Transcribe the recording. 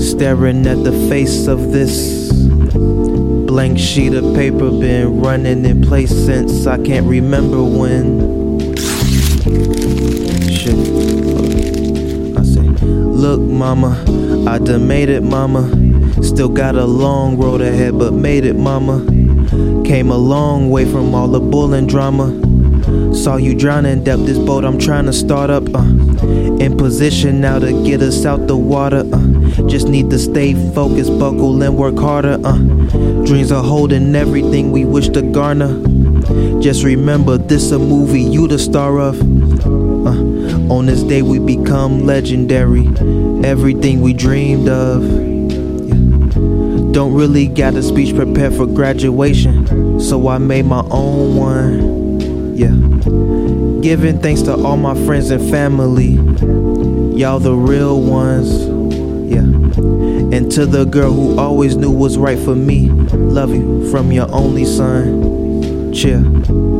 staring at the face of this blank sheet of paper. Been running in place since I can't remember when. Shit. I say, look, mama, I done made it, mama. Still got a long road ahead, but made it, mama. Came a long way from all the bull and drama. Saw you drowning, depth this boat I'm trying to start up. Uh, in position now to get us out the water. Uh, just need to stay focused, buckle and work harder. Uh, dreams are holding everything we wish to garner. Just remember, this a movie you the star of. Uh, on this day we become legendary. Everything we dreamed of. Don't really got a speech prepared for graduation, so I made my own one. Yeah. Giving thanks to all my friends and family. Y'all the real ones. And to the girl who always knew what's right for me. Love you from your only son. Chill.